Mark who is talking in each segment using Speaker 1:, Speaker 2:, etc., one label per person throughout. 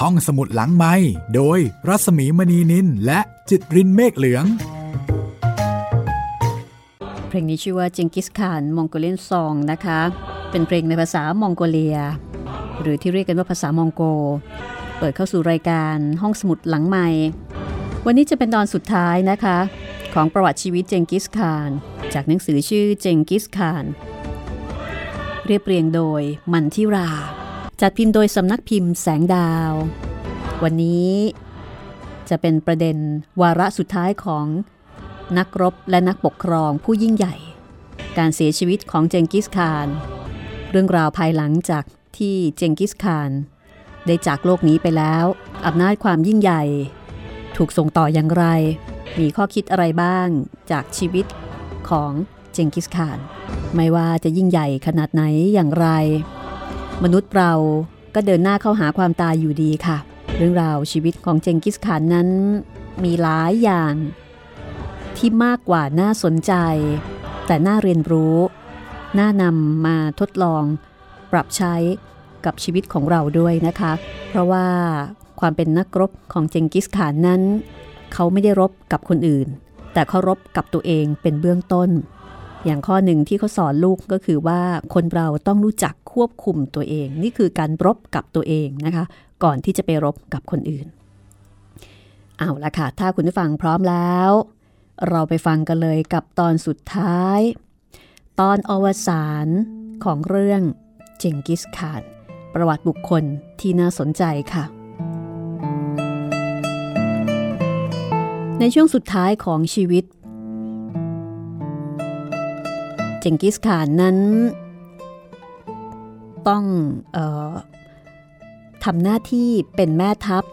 Speaker 1: ห้องสมุดหลังไม้โดยรัสมีมณีนินและจิตรินเมฆเหลือง
Speaker 2: เพลงนี้ชื่อว่าจิงกิสขานมองโกเลียนซองนะคะ เป็นเพลงในภาษามองโกเลีย หรือที่เรียกกันว่าภาษามองโก เปิดเข้าสู่รายการห้องสมุดหลังไม้วันนี้จะเป็นตอนสุดท้ายนะคะ ของประวัติชีวิตเจงกิสขาน จากหนังสือชื่อเจงกิสขาน เรียบเรียงโดยมันทิรา จัดพิมพ์โดยสำนักพิมพ์แสงดาว วันนี้จะเป็นประเด็นวาระสุดท้ายของนักรบและนักปกครองผู้ยิ่งใหญ่ การเสียชีวิตของเจงกิสข่าน เรื่องราวภายหลังจากที่เจงกิสข่าน ได้จากโลกนี้ไปแล้วอำนาจความยิ่งใหญ่ ถูกส่งต่ออย่างไร มีข้อคิดอะไรบ้างจากชีวิตของเจงกิสข่าน ไม่ว่าจะยิ่งใหญ่ขนาดไหนอย่างไร มนุษย์เราก็เดินหน้าเข้าหาความตายอยู่ดีค่ะ เรื่องราวชีวิตของเจงกิสขานนั้นมีหลายอย่าง ที่มากกว่าน่าสนใจ แต่น่าเรียนรู้ น่านำมาทดลอง ปรับใช้กับชีวิตของเราด้วยนะคะ เพราะว่าความเป็นนักรบของเจงกิสขานนั้น เขาไม่ได้รบกับคนอื่น แต่เขารบกับตัวเองเป็นเบื้องต้น อย่างข้อหนึ่งที่เขาสอนลูกก็คือว่าคนเราต้องรู้จักควบคุมตัวเอง นี่คือการรบกับตัวเองนะคะ ก่อนที่จะไปรบกับคนอื่น เอาละค่ะ ถ้าคุณผู้ฟังพร้อมแล้ว เราไปฟังกันเลยกับตอนสุดท้าย ตอนอวสานของเรื่องเจงกิสข่าน ประวัติบุคคลที่น่าสนใจค่ะ ในช่วงสุดท้ายของชีวิต เจงกิสข่านนั้น ต้องออทำหน้าที่เป็นแม่ทัพ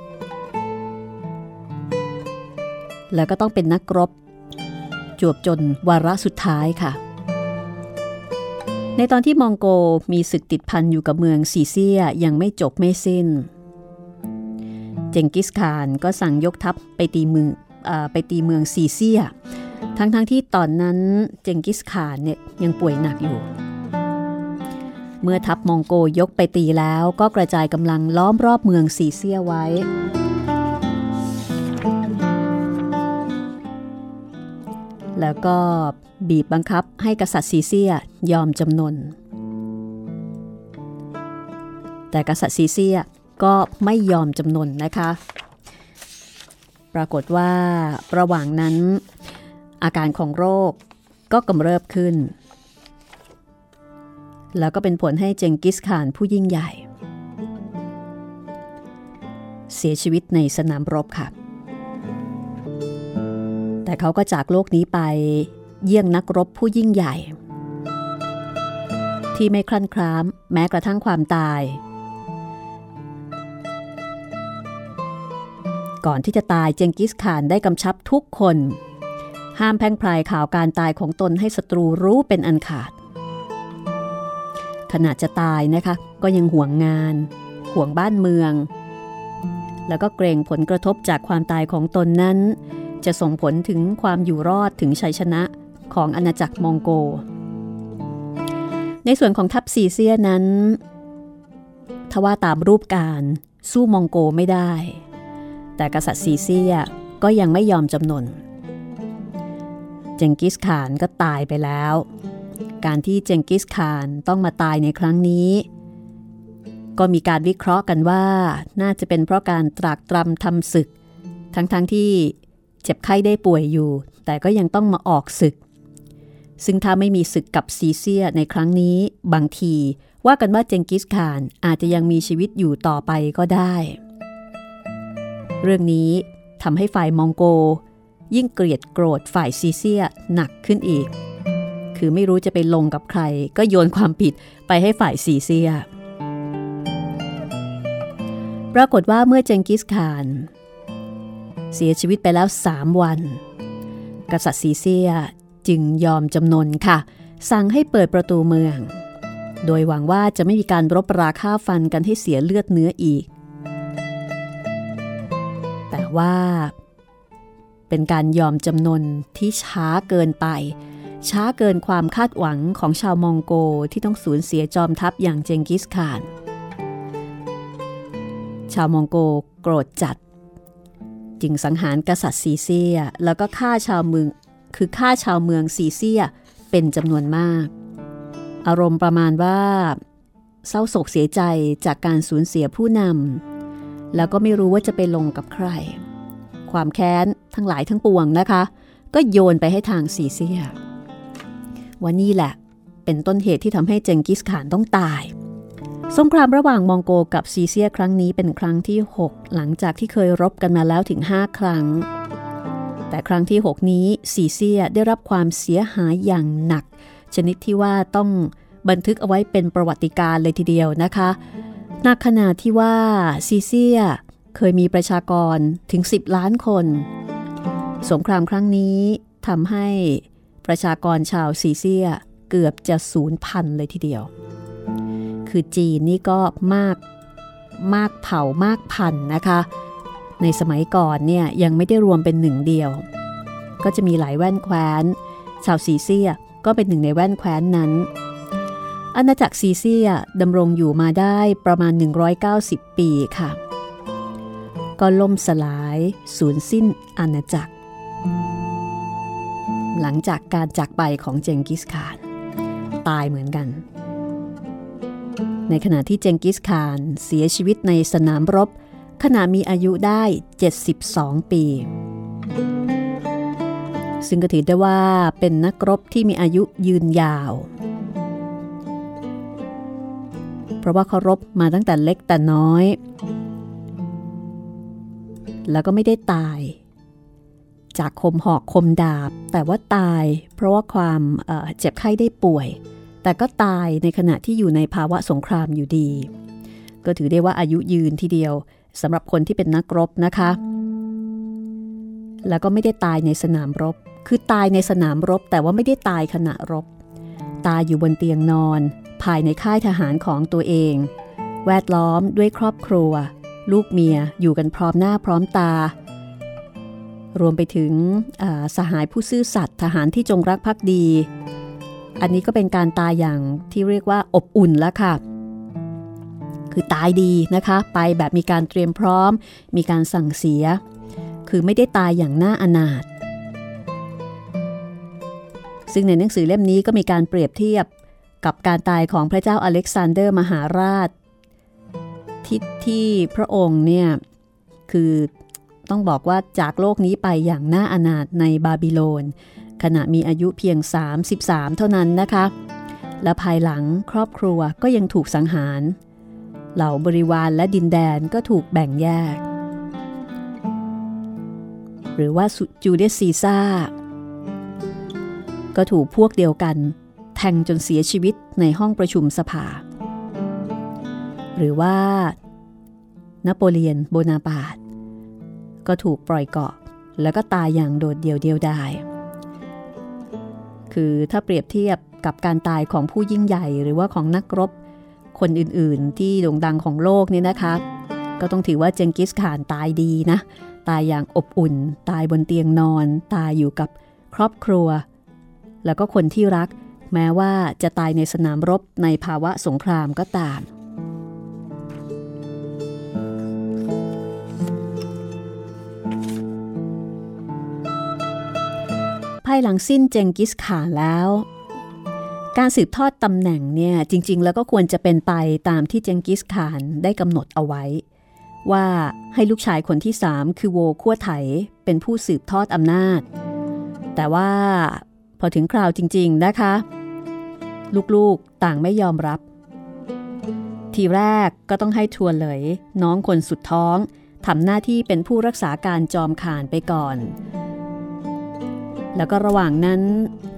Speaker 2: แล้วก็ต้องเป็นนักรบ จวบจนวาระสุดท้ายค่ะ ในตอนที่มองโกมีศึกติดพันอยู่กับเมืองซีเซียยังไม่จบไม่สิ้น เจงกิสข่านก็สั่งยกทัพไปตีเมืองอไปตีเมืองซีเซีย ทั้งๆทที่ตอนนั้นเจงกิสข่านเนี่ยยังป่วยหนักอยู่ เมื่อทัพมองโกยกไปตีแล้วก็กระจายกำลังล้อมรอบเมืองซีเซียไว้ แล้วก็บีบบังคับให้กษัตริย์ซีเซียยอมจำนน แต่กษัตริย์ซีเซียก็ไม่ยอมจำนนนะคะ ปรากฏว่าระหว่างนั้น อาการของโรคก็กำเริบขึ้น แล้วก็เป็นผลให้เจงกิสข่านผู้ยิ่งใหญ่ เสียชีวิตในสนามรบค่ะ แต่เขาก็จากโลกนี้ไปเยี่ยงนักรบผู้ยิ่งใหญ่ ที่ไม่คลั่นคล้ามแม้กระทั่งความตาย ก่อนที่จะตายเจงกิสข่านได้กำชับทุกคน ห้ามแพ่งพรายข่าวการตายของตนให้ศัตรูรู้เป็นอันขาด ขณะจะตายนะคะ ก็ยังห่วงงาน ห่วงบ้านเมือง แล้วก็เกรงผลกระทบจากความตายของตนนั้น จะส่งผลถึงความอยู่รอดถึงชัยชนะของอาณาจักรมองโก ในส่วนของทัพซีเซียนั้นทว่าตามรูปการสู้มองโกไม่ได้ แต่กษัตริย์ซีเซียก็ยังไม่ยอมจำนน เจงกิสข่านก็ตายไปแล้ว การที่เจงกิสข่านต้องมาตายในครั้งนี้ ก็มีการวิเคราะห์กันว่า น่าจะเป็นเพราะการตรากตรำทำศึก ทั้งๆทที่เจ็บไข้ได้ป่วยอยู่ แต่ก็ยังต้องมาออกศึก ซึ่งถ้าไม่มีศึกกับซีเซียในครั้งนี้ บางทีว่ากันว่าเจงกิสข่านอาจจะยังมีชีวิตอยู่ต่อไปก็ได้ เรื่องนี้ทำให้ฝ่ายมองโก ยิ่งเกลียดโกรธฝ่ายซีเซียหนักขึ้นอีก คือไม่รู้จะไปลงกับใคร ก็โยนความผิดไปให้ฝ่ายซีเซีย ปรากฏว่าเมื่อเจงกิสข่าน เสียชีวิตไปแล้วสามวัน กษัตริย์ซีเซียจึงยอมจำนนค่ะ สั่งให้เปิดประตูเมือง โดยหวังว่าจะไม่มีการรบราฆ่าฟันกันให้เสียเลือดเนื้ออีกแต่ว่า เป็นการยอมจำนนที่ช้าเกินไป ช้าเกินความคาดหวังของชาวมองโกที่ต้องสูญเสียจอมทัพอย่างเจงกิสข่าน ชาวมองโกโกรธจัด จึงสังหารกษัตริย์ซีเซีย แล้วก็ฆ่าชาวเมืองคือฆ่าชาวเมืองซีเซียเป็นจำนวนมาก อารมณ์ประมาณว่า เศร้าโศกเสียใจจากการสูญเสียผู้นำแล้วก็ไม่รู้ว่าจะไปลงกับใคร ความแค้นทั้งหลายทั้งปวงนะคะ ก็โยนไปให้ทางซีเซียว่านี่แหละ เป็นต้นเหตุที่ทำให้เจงกิสข่านต้องตาย สงครามระหว่างมองโกกับซีเซียครั้งนี้เป็นครั้งที่ 6 หลังจากที่เคยรบกันมาแล้วถึง 5 ครั้ง แต่ครั้งที่ 6 นี้ซีเซียได้รับความเสียหายอย่างหนัก ชนิดที่ว่าต้องบันทึกเอาไว้เป็นประวัติการเลยทีเดียวนะคะหนักขนาดที่ว่าซีเซี่ย เคยมีประชากรถึง 10 ล้านคน สงครามครั้งนี้ทำให้ประชากรชาวซีเซี่ยเกือบจะสูญพันธุ์เลยทีเดียว คือจีนนี่ก็มากมากเผ่ามากพันธุ์นะคะ ในสมัยก่อนเนี่ยยังไม่ได้รวมเป็นหนึ่งเดียว ก็จะมีหลายแว่นแคว้น ชาวซีเซี่ยก็เป็นหนึ่งในแว่นแคว้นนั้น อาณาจักรซีเซียดำรงอยู่มาได้ประมาณ 190 ปีค่ะ ก็ล่มสลายสูญสิ้นอาณาจักร หลังจากการจากไปของเจงกิสข่าน ตายเหมือนกัน ในขณะที่เจงกิสข่านเสียชีวิตในสนามรบ ขณะมีอายุได้ 72 ปี ซึ่งก็ถือได้ว่าเป็นนักรบที่มีอายุยืนยาวเพราะว่าเขารบมาตั้งแต่เล็กแต่น้อย แล้วก็ไม่ได้ตาย จากคมหอกคมดาบ แต่ว่าตายเพราะว่าความเเจ็บไข้ได้ป่วย แต่ก็ตายในขณะที่อยู่ในภาวะสงครามอยู่ดี ก็ถือได้ว่าอายุยืนทีเดียวสำหรับคนที่เป็นนักรบนะคะ แล้วก็ไม่ได้ตายในสนามรบ คือตายในสนามรบ แต่ว่าไม่ได้ตายขณะรบ ตายอยู่บนเตียงนอน ภายในค่ายทหารของตัวเอง แวดล้อมด้วยครอบครัว ลูกเมียอยู่กันพร้อมหน้าพร้อมตา รวมไปถึงสหายผู้ซื่อสัตย์ทหารที่จงรักภักดี อันนี้ก็เป็นการตายอย่างที่เรียกว่าอบอุ่นแล้วค่ะ คือตายดีนะคะ ไปแบบมีการเตรียมพร้อม มีการสั่งเสีย คือไม่ได้ตายอย่างน่าอนาถซึ่งในหนังสือเล่มนี้ก็มีการเปรียบเทียบกับการตายของพระเจ้าอเล็กซานเดอร์มหาราช ที่ที่พระองค์เนี่ยคือต้องบอกว่าจากโลกนี้ไปอย่างน่าอนาถในบาบิโลน ขณะมีอายุเพียง 33 เท่านั้นนะคะ และภายหลังครอบครัวก็ยังถูกสังหาร เหล่าบริวารและดินแดนก็ถูกแบ่งแยก หรือว่าจูเดสซีซ่า ก็ถูกพวกเดียวกัน แทงจนเสียชีวิตในห้องประชุมสภา หรือว่านโปเลียนโบนาปาร์ตก็ถูกปล่อยเกาะ แล้วก็ตายอย่างโดดเดี่ยวเดียวดาย คือถ้าเปรียบเทียบกับการตายของผู้ยิ่งใหญ่หรือว่าของนักรบ คนอื่นๆ ที่โด่งดังของโลกนี่นะคะ ก็ต้องถือว่าเจงกิสข่านตายดีนะ ตายอย่างอบอุ่น ตายบนเตียงนอน ตายอยู่กับครอบครัว แล้วก็คนที่รัก แม้ว่าจะตายในสนามรบในภาวะสงครามก็ตามายหลังสิ้นเจงกิสข่านแล้ว การสืบทอดตำแหน่งเนี่ยจริง ๆ แล้วก็ควรจะเป็นไปตามที่เจงกิสข่านได้กำหนดเอาไว้ ว่าให้ลูกชายคนที่สามคือโวขั้วไถเป็นผู้สืบทอดอำนาจ แต่ว่าพอถึงคราวจริง ๆนะคะ ลูกๆต่างไม่ยอมรับ ทีแรกก็ต้องให้ทัวเลย น้องคนสุดท้องทำหน้าที่เป็นผู้รักษาการจอมข่านไปก่อน แล้วก็ระหว่างนั้น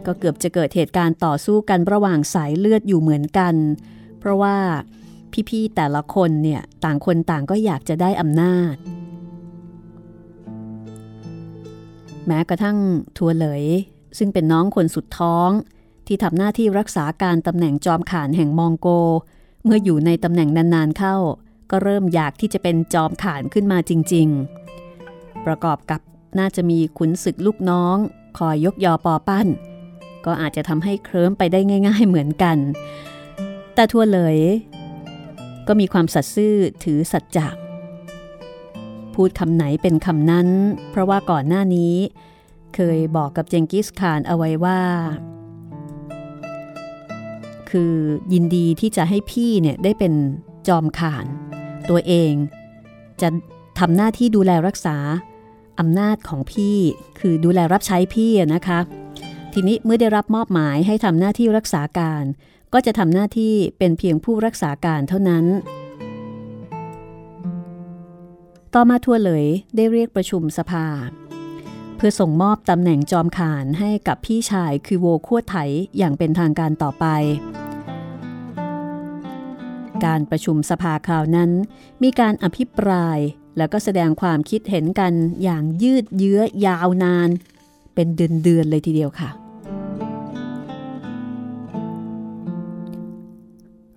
Speaker 2: ก็เกือบจะเกิดเหตุการณ์ต่อสู้กันระหว่างสายเลือดอยู่เหมือนกัน เพราะว่าพี่ๆแต่ละคนเนี่ยต่างคนต่างก็อยากจะได้อำนาจ แม้กระทั่งทัวเหลย ซึ่งเป็นน้องคนสุดท้องที่ทำหน้าที่รักษาการตำแหน่งจอมขานแห่งมองโก เมื่ออยู่ในตำแหน่งนานๆเข้า ก็เริ่มอยากที่จะเป็นจอมขานขึ้นมาจริง ๆ ประกอบกับน่าจะมีขุนศึกลูกน้อง คอยยกยอปอปั้น ก็อาจจะทำให้เคลิ้มไปได้ง่าย ๆเหมือนกัน แต่ทั่วเลย ก็มีความสัตย์ซื่อถือสัจจะพูดคำไหนเป็นคำนั้น เพราะว่าก่อนหน้านี้ เคยบอกกับเจงกิสขานเอาไว้ว่า คือยินดีที่จะให้พี่เนี่ยได้เป็นจอมข่าน ตัวเองจะทำหน้าที่ดูแลรักษา อำนาจของพี่ คือดูแลรับใช้พี่นะคะ ทีนี้เมื่อได้รับมอบหมายให้ทำหน้าที่รักษาการ ก็จะทำหน้าที่เป็นเพียงผู้รักษาการเท่านั้น ต่อมาทัวเหลยได้เรียกประชุมสภา เพื่อส่งมอบตำแหน่งจอมขานให้กับพี่ชายคือโวขั้วไถอย่างเป็นทางการต่อไปการประชุมสภาคราวนั้น มีการอภิปราย แล้วก็แสดงความคิดเห็นกันอย่างยืดเยื้อยาวนาน เป็นเดือนๆเลยทีเดียวค่ะ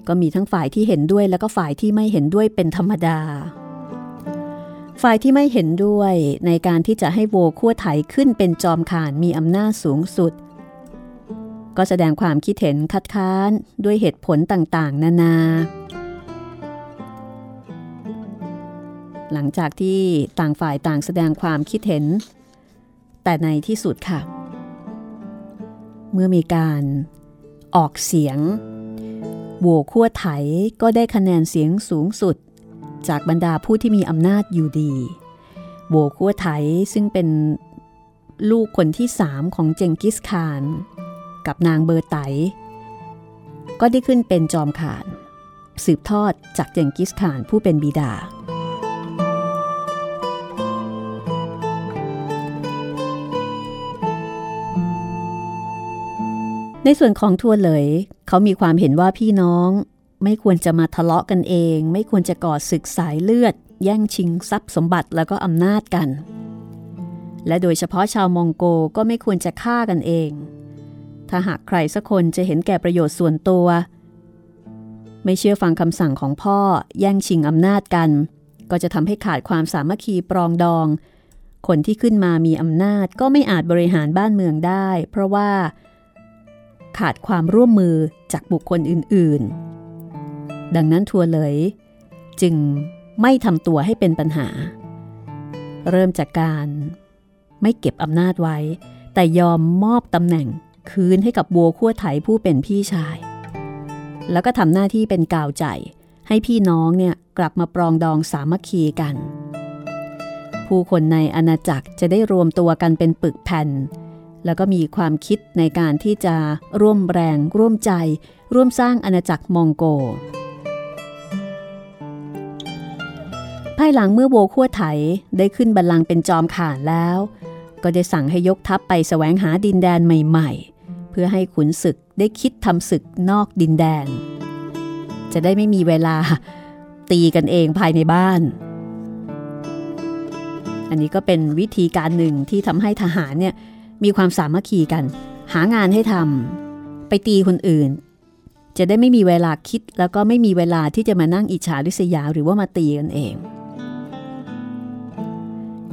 Speaker 2: ก็มีทั้งฝ่ายที่เห็นด้วยแล้วก็ฝ่ายที่ไม่เห็นด้วยเป็นธรรมดา ฝ่ายที่ไม่เห็นด้วยในการที่จะให้โวขั้วไถขึ้นเป็นจอมข่านมีอำนาจสูงสุด ก็แสดงความคิดเห็นคัดค้านด้วยเหตุผลต่างๆ นานา หลังจากที่ต่างฝ่ายต่างแสดงความคิดเห็น แต่ในที่สุดค่ะ เมื่อมีการออกเสียงโหวขั้วไถก็ได้คะแนนเสียงสูงสุด จากบรรดาผู้ที่มีอำนาจอยู่ดีโหวขั้วไถซึ่งเป็นลูกคนที่สามของเจงกิสคาน กับนางเบอร์ไต ก็ได้ขึ้นเป็นจอมขาน สืบทอดจากเจงกิสขานผู้เป็นบิดา ในส่วนของทัวเหลย เขามีความเห็นว่าพี่น้อง ไม่ควรจะมาทะเลาะกันเอง ไม่ควรจะก่อศึกสายเลือด แย่งชิงทรัพย์สมบัติแล้วก็อำนาจกัน และโดยเฉพาะชาวมองโกก็ไม่ควรจะฆ่ากันเอง ถ้าหากใครสักคนจะเห็นแก่ประโยชน์ส่วนตัว ไม่เชื่อฟังคำสั่งของพ่อ แย่งชิงอำนาจกัน ก็จะทำให้ขาดความสามัคคีปรองดอง คนที่ขึ้นมามีอำนาจก็ไม่อาจบริหารบ้านเมืองได้ เพราะว่า ขาดความร่วมมือจากบุคคลอื่นๆ ดังนั้นทัวเลยจึงไม่ทำตัวให้เป็นปัญหา เริ่มจากการไม่เก็บอำนาจไว้ แต่ยอมมอบตำแหน่งคืนให้กับบัวขั้วไถผู้เป็นพี่ชาย แล้วก็ทำหน้าที่เป็นกาวใจ ให้พี่น้องเนี่ยกลับมาปรองดองสามัคคีกัน ผู้คนในอาณาจักรจะได้รวมตัวกันเป็นปึกแผ่น แล้วก็มีความคิดในการที่จะร่วมแรง ร่วมใจ ร่วมสร้างอาณาจักรมองโก ภายหลังเมื่อโวขั้วไถได้ขึ้นบัลลังก์เป็นจอมข่านแล้ว ก็ได้สั่งให้ยกทัพไปแสวงหาดินแดนใหม่ ๆ เพื่อให้ขุนศึกได้คิดทำศึกนอกดินแดน จะได้ไม่มีเวลาตีกันเองภายในบ้าน อันนี้ก็เป็นวิธีการหนึ่งที่ทำให้ทหารเนี่ย มีความสามัคคีกัน หางานให้ทำไปตีคนอื่น จะได้ไม่มีเวลาคิดแล้วก็ไม่มีเวลาที่จะมานั่งอิจฉาริษยาหรือว่ามาตีกันเอง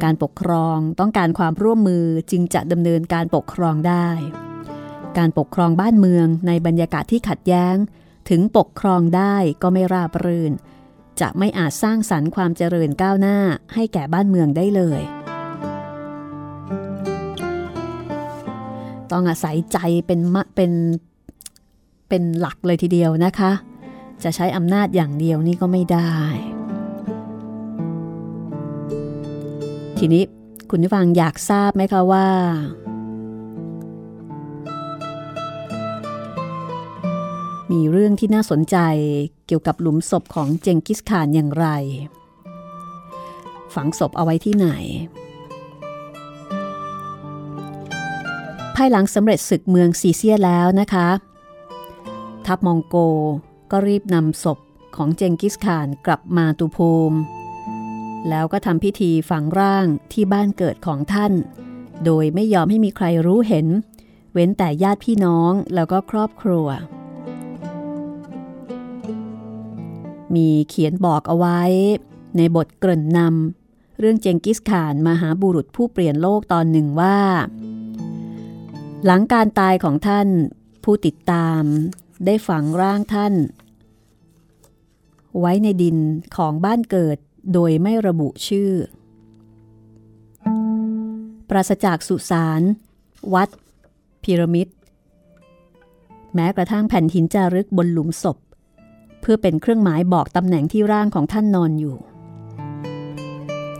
Speaker 2: การปกครองต้องการความร่วมมือจึงจะดำเนินการปกครองได้ การปกครองบ้านเมืองในบรรยากาศที่ขัดแย้ง ถึงปกครองได้ก็ไม่ราบรื่น จะไม่อาจสร้างสรรค์ความเจริญก้าวหน้าให้แก่บ้านเมืองได้เลย ต้องอาศัยใจเป็นมะเป็นเป็นหลักเลยทีเดียวนะคะ จะใช้อำนาจอย่างเดียวนี่ก็ไม่ได้ ทีนี้คุณผู้ฟังอยากทราบไหมคะว่า มีเรื่องที่น่าสนใจเกี่ยวกับหลุมศพของเจงกิสข่านอย่างไร ฝังศพเอาไว้ที่ไหนายหลังสำเร็จศึกเมืองซีเซียแล้วนะคะ ทัพมองโกก็รีบนำศพของเจงกิสข่านกลับมาตุภูมิ แล้วก็ทำพิธีฝังร่างที่บ้านเกิดของท่าน โดยไม่ยอมให้มีใครรู้เห็น เว้นแต่ญาติพี่น้องแล้วก็ครอบครัว มีเขียนบอกเอาไว้ในบทเกริ่นนำเรื่องเจงกิสข่านมหาบุรุษผู้เปลี่ยนโลกตอนหนึ่งว่า หลังการตายของท่าน ผู้ติดตามได้ฝังร่างท่าน ไว้ในดินของบ้านเกิดโดยไม่ระบุชื่อ ปราศจากสุสานวัด พีระมิด แม้กระทั่งแผ่นหินจารึกบนหลุมศพ เพื่อเป็นเครื่องหมายบอกตำแหน่งที่ร่างของท่านนอนอยู่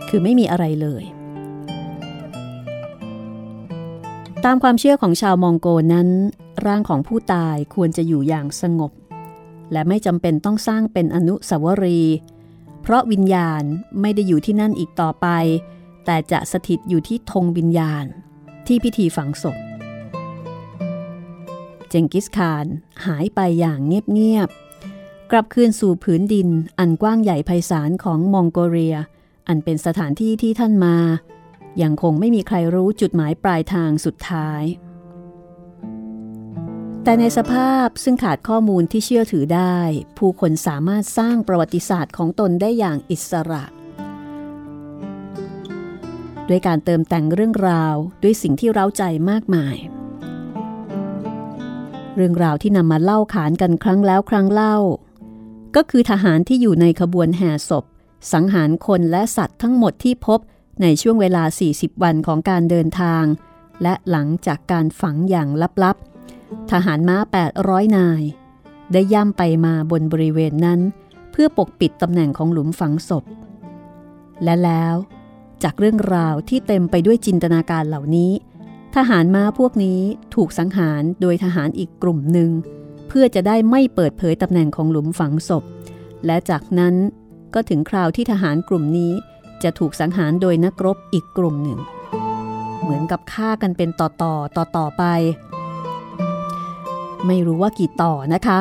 Speaker 2: คือไม่มีอะไรเลย ตามความเชื่อของชาวมองโกนั้น ร่างของผู้ตายควรจะอยู่อย่างสงบ และไม่จำเป็นต้องสร้างเป็นอนุสาวรีย์เพราะวิญญาณไม่ได้อยู่ที่นั่นอีกต่อไป แต่จะสถิตอยู่ที่ธงวิญญาณ ที่พิธีฝังศพ เจงกิสคานหายไปอย่างเงียบๆ กลับคืนสู่ผืนดินอันกว้างใหญ่ไพศาลของมองโกเลีย อันเป็นสถานที่ที่ท่านมา ยังคงไม่มีใครรู้จุดหมายปลายทางสุดท้าย แต่ในสภาพซึ่งขาดข้อมูลที่เชื่อถือได้ ผู้คนสามารถสร้างประวัติศาสตร์ของตนได้อย่างอิสระด้วยการเติมแต่งเรื่องราวด้วยสิ่งที่เร้าใจมากมาย เรื่องราวที่นำมาเล่าขานกันครั้งแล้วครั้งเล่า ก็คือทหารที่อยู่ในขบวนแห่ศพ สังหารคนและสัตว์ทั้งหมดที่พบ ในช่วงเวลา 40 วันของการเดินทาง และหลังจากการฝังอย่างลับๆ ทหารม้า 800 นาย ได้ย่ำไปมาบนบริเวณนั้น เพื่อปกปิดตำแหน่งของหลุมฝังศพ และแล้วจากเรื่องราวที่เต็มไปด้วยจินตนาการเหล่านี้ ทหารม้าพวกนี้ถูกสังหารโดยทหารอีกกลุ่มหนึ่ง เพื่อจะได้ไม่เปิดเผยตำแหน่งของหลุมฝังศพ และจากนั้นก็ถึงคราวที่ทหารกลุ่มนี้ จะถูกสังหารโดยนักรบอีกกลุ่มหนึ่ง เหมือนกับฆ่ากันเป็นต่อต่อต่อต่อไป ไม่รู้ว่ากี่ต่อนะคะ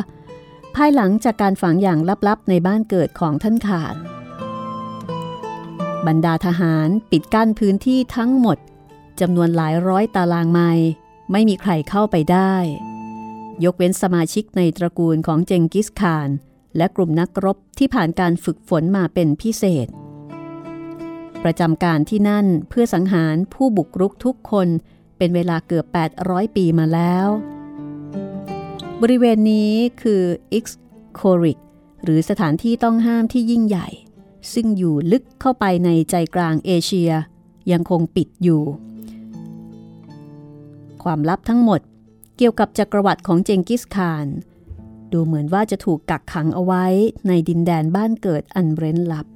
Speaker 2: ภายหลังจากการฝังอย่างลับๆในบ้านเกิดของท่านขานบรรดาทหารปิดกั้นพื้นที่ทั้งหมดจำนวนหลายร้อยตารางไมล์ไม่มีใครเข้าไปได้ ยกเว้นสมาชิกในตระกูลของเจงกิสคาน และกลุ่มนักรบที่ผ่านการฝึกฝนมาเป็นพิเศษ ประจำการที่นั่นเพื่อสังหารผู้บุกรุกทุกคนเป็นเวลาเกือบ 800 ปีมาแล้ว บริเวณนี้คืออิกโคริกหรือสถานที่ต้องห้ามที่ยิ่งใหญ่ ซึ่งอยู่ลึกเข้าไปในใจกลางเอเชีย ยังคงปิดอยู่ ความลับทั้งหมดเกี่ยวกับจักรวรรดิของเจงกิสข่าน ดูเหมือนว่าจะถูกกักขังเอาไว้ในดินแดนบ้านเกิดอันเร้นลับ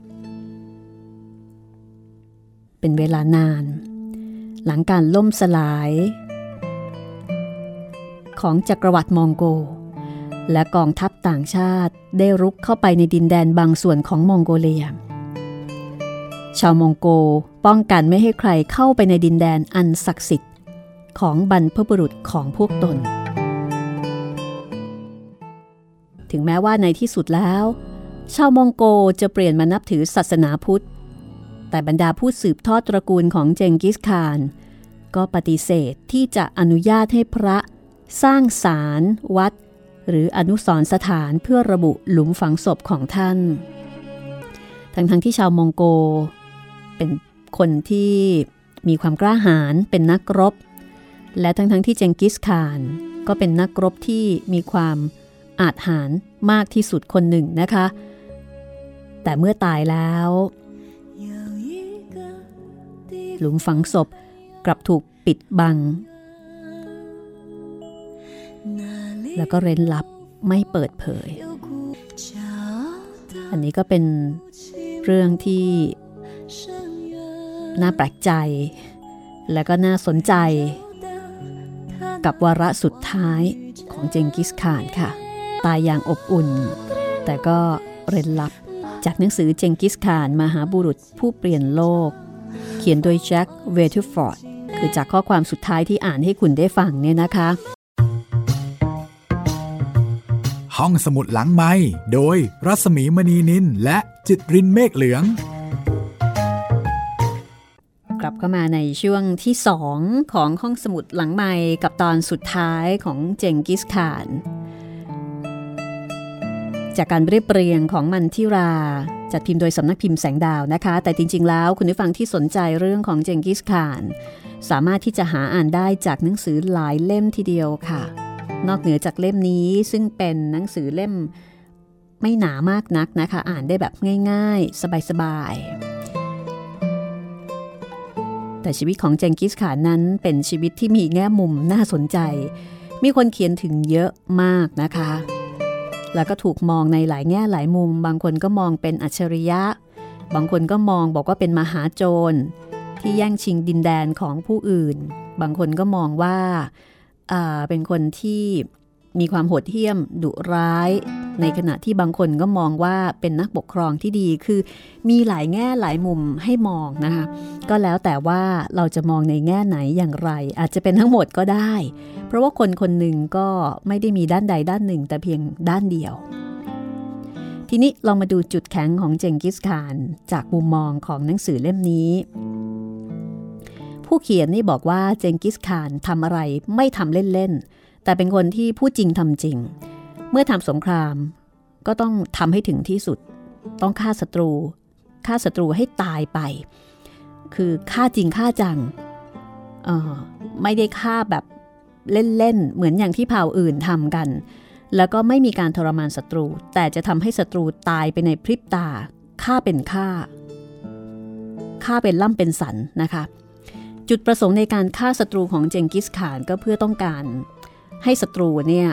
Speaker 2: เป็นเวลานาน หลังการล่มสลาย ของจักรวรรดิมองโก และกองทัพต่างชาติได้รุกเข้าไปในดินแดนบางส่วนของมองโกเลีย ชาวมองโกป้องกันไม่ให้ใครเข้าไปในดินแดนอันศักดิ์สิทธิ์ของบรรพบุรุษของพวกตน ถึงแม้ว่าในที่สุดแล้ว ชาวมองโกจะเปลี่ยนมานับถือศาสนาพุทธ แต่บรรดาผู้สืบทอดตระกูลของเจงกิสข่าน ก็ปฏิเสธที่จะอนุญาตให้พระสร้างศาลวัด หรืออนุสรสถานเพื่อระบุหลุมฝังศพของท่าน ทั้งทั้งที่ชาวมองโก เป็นคนที่มีความกล้าหาญเป็นนักรบ และทั้งทั้งที่เจงกิสข่านก็เป็นนักรบที่มีความอาจหารมากที่สุดคนหนึ่งนะคะ แต่เมื่อตายแล้ว หลุมฝังศพกลับถูกปิดบัง แล้วก็เร้นลับไม่เปิดเผย อันนี้ก็เป็นเรื่องที่น่าแปลกใจ และก็น่าสนใจ กับวาระสุดท้ายของเจงกิสข่านค่ะ ตายอย่างอบอุ่น แต่ก็เร้นลับจากหนังสือเจงกิสข่านมหาบุรุษผู้เปลี่ยนโลก เขียนโดยแจ็คเวทูฟอร์ดคือจากข้อความสุดท้ายที่อ่านให้คุณได้ฟังเนี่ยนะคะ
Speaker 1: ห้องสมุดหลังไม้โดยรัสมีมณีนินและจิตรินเมฆเหลือง
Speaker 2: กลับเข้ามาในช่วงที่สองของห้องสมุดหลังไม้กับตอนสุดท้ายของเจงกิสขาน จากการเรียบเรียงของมันทิรา จัดพิมพ์โดยสำนักพิมพ์แสงดาวนะคะ แต่จริง ๆ แล้วคุณผู้ฟังที่สนใจเรื่องของเจงกิสขาน สามารถที่จะหาอ่านได้จากหนังสือหลายเล่มทีเดียวค่ะ นอกเหนือจากเล่มนี้ซึ่งเป็นหนังสือเล่มไม่หนามากนักนะคะ อ่านได้แบบง่าย ๆ สบายๆ แต่ชีวิตของเจงกิสขานนั้นเป็นชีวิตที่มีแง่มุมน่าสนใจ มีคนเขียนถึงเยอะมากนะคะ แล้วก็ถูกมองในหลายแง่หลายมุม บางคนก็มองเป็นอัจฉริยะ บางคนก็มองบอกว่าเป็นมหาโจร ที่แย่งชิงดินแดนของผู้อื่น บางคนก็มองว่าเป็นคนที่ มีความโหดเหี้ยม ดุร้าย ในขณะที่บางคนก็มองว่าเป็นนักปกครองที่ดีคือ มีหลายแง่หลายมุมให้มองนะคะ ก็แล้วแต่ว่าเราจะมองในแง่ไหนอย่างไร อาจจะเป็นทั้งหมดก็ได้ เพราะว่าคนคนหนึ่งก็ไม่ได้มีด้านใดด้านหนึ่ง แต่เพียงด้านเดียว ทีนี้เรามาดูจุดแข็งของเจงกิสข่านจากมุมมองของหนังสือเล่มนี้ผู้เขียนนี่บอกว่าเจงกิสข่านทำอะไรไม่ทำเล่นๆ แต่เป็นคนที่พูดจริงทำจริง เมื่อทำสงครามก็ต้องทำให้ถึงที่สุด ต้องฆ่าศัตรูฆ่าศัตรูให้ตายไป คือฆ่าจริงฆ่าจังไม่ได้ฆ่าแบบเล่นๆ เหมือนอย่างที่เผ่าอื่นทำกัน แล้วก็ไม่มีการทรมานศัตรู แต่จะทำให้ศัตรูตายไปในพริบตาฆ่าเป็นฆ่าฆ่าเป็นล่ำเป็นสันนะคะ จุดประสงค์ในการฆ่าศัตรูของเจงกิสข่านก็เพื่อต้องการ ให้ศัตรูเนี่ย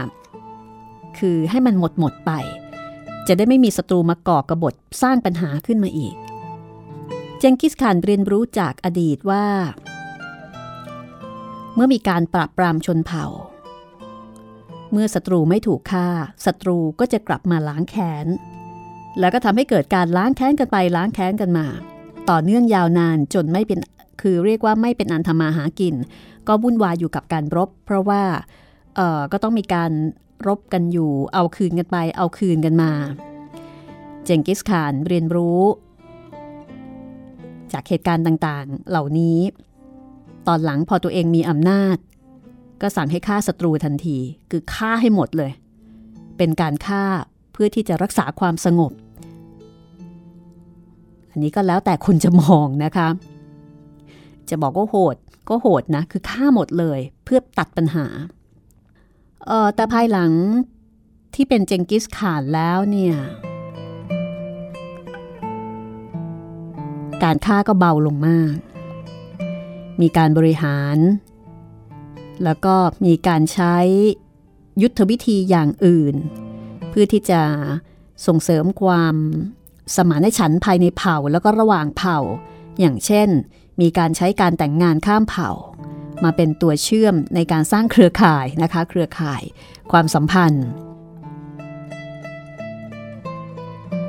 Speaker 2: คือให้มันหมดหมดไป จะได้ไม่มีศัตรูมาก่อกระบฏสร้างปัญหาขึ้นมาอีก เจงกิสข่านเรียนรู้จากอดีตว่า เมื่อมีการปราบปรามชนเผ่า เมื่อศัตรูไม่ถูกฆ่าศัตรูก็จะกลับมาล้างแค้นแล้วก็ทำให้เกิดการล้างแค้นกันไปล้างแค้นกันมา ต่อเนื่องยาวนานจนไม่เป็นคือเรียกว่าไม่เป็นอันทมาหากิน ก็วุ่นวายอยู่กับการรบ เพราะว่า เอ่อก็ต้องมีการรบกันอยู่ เอาคืนกันไป เอาคืนกันมา เจงกิสข่านเรียนรู้ จากเหตุการณ์ต่างๆ เหล่านี้ ตอนหลังพอตัวเองมีอำนาจ ก็สั่งให้ฆ่าศัตรูทันที คือฆ่าให้หมดเลย เป็นการฆ่าเพื่อที่จะรักษาความสงบ อันนี้ก็แล้วแต่คุณจะมองนะคะ จะบอกว่าโหดก็โหดนะ คือฆ่าหมดเลยเพื่อตัดปัญหา เออแต่ภายหลังที่เป็นเจงกิสข่านแล้วเนี่ย การฆ่าก็เบาลงมาก มีการบริหาร แล้วก็มีการใช้ยุทธวิธีอย่างอื่น เพื่อที่จะส่งเสริมความสมานฉันภายในเผ่าแล้วก็ระหว่างเผ่า อย่างเช่น มีการใช้การแต่งงานข้ามเผ่า มาเป็นตัวเชื่อมในการสร้างเครือข่ายนะคะ เครือข่ายความสัมพันธ์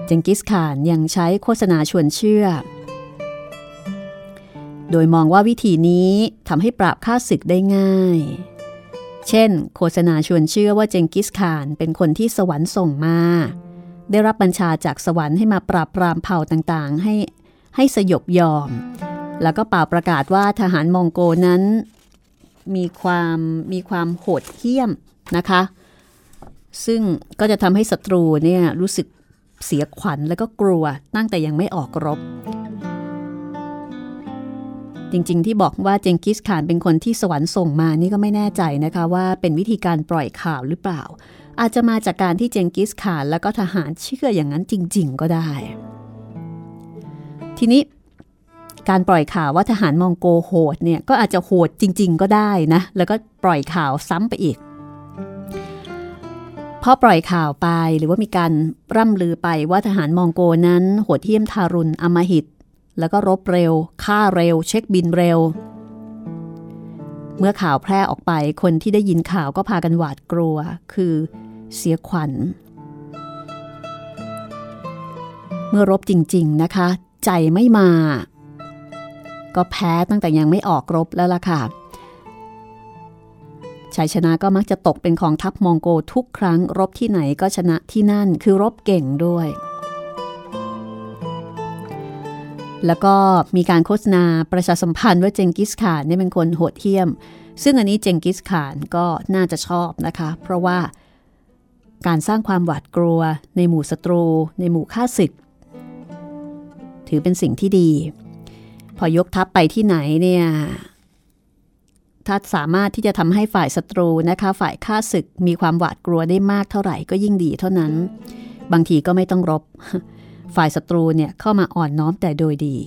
Speaker 2: เจงกิสข่านยังใช้โฆษณาชวนเชื่อ โดยมองว่าวิธีนี้ทำให้ปราบค่าศึกได้ง่าย เช่น โฆษณาชวนเชื่อว่าเจงกิสข่านเป็นคนที่สวรรค์ส่งมา ได้รับบัญชาจากสวรรค์ให้มาปราบปรามเผ่าต่างๆ ให้ให้สยบยอมแล้วก็เป่าประกาศว่าทหารมองโกนั้น มีความมีความโหดเหี้ยมนะคะ ซึ่งก็จะทำให้ศัตรูเนี่ยรู้สึกเสียขวัญแล้วก็กลัวตั้งแต่ยังไม่ออกรบ จริงๆที่บอกว่าเจงกิสข่านเป็นคนที่สวรรค์ส่งมานี่ก็ไม่แน่ใจนะคะว่าเป็นวิธีการปล่อยข่าวหรือเปล่า อาจจะมาจากการที่เจงกิสข่านแล้วก็ทหารเชื่ออย่างนั้นจริง ๆ ก็ได้ ทีนี้ การปล่อยข่าวว่าทหารมองโกโหดเนี่ยก็อาจจะโหดจริง ๆ ก็ได้นะ แล้วก็ปล่อยข่าวซ้ำไปอีกพอปล่อยข่าวไปหรือว่ามีการร่ำลือไปว่าทหารมองโกนั้นโหดเหี้ยมทารุณอมหิต แล้วก็รบเร็วฆ่าเร็ว เช็คบินเร็ว เมื่อข่าวแพร่ออกไปคนที่ได้ยินข่าวก็พากันหวาดกลัว คือเสียขวัญ เมื่อรบจริง ๆนะคะ ใจไม่มา ก็แพ้ตั้งแต่ยังไม่ออกรบแล้วล่ะค่ะชัยชนะก็มักจะตกเป็นของทัพมองโกทุกครั้งรบที่ไหนก็ชนะที่นั่นคือรบเก่งด้วย แล้วก็มีการโฆษณาประชาสัมพันธ์ว่าเจงกิสข่านนี่เป็นคนโหดเหี้ยม ซึ่งอันนี้เจงกิสข่านก็น่าจะชอบนะคะ เพราะว่าการสร้างความหวาดกลัว ในหมู่ศัตรู ในหมู่ข้าศึก ถือเป็นสิ่งที่ดี พอยกทัพไปที่ไหนเนี่ยถ้าสามารถที่จะทำให้ฝ่ายศัตรูนะคะ ฝ่ายข้าศึกมีความหวาดกลัวได้มากเท่าไหร่ก็ยิ่งดีเท่านั้น บางทีก็ไม่ต้องรบ ฝ่ายศัตรูเนี่ยเข้ามาอ่อนน้อมแต่โดยดี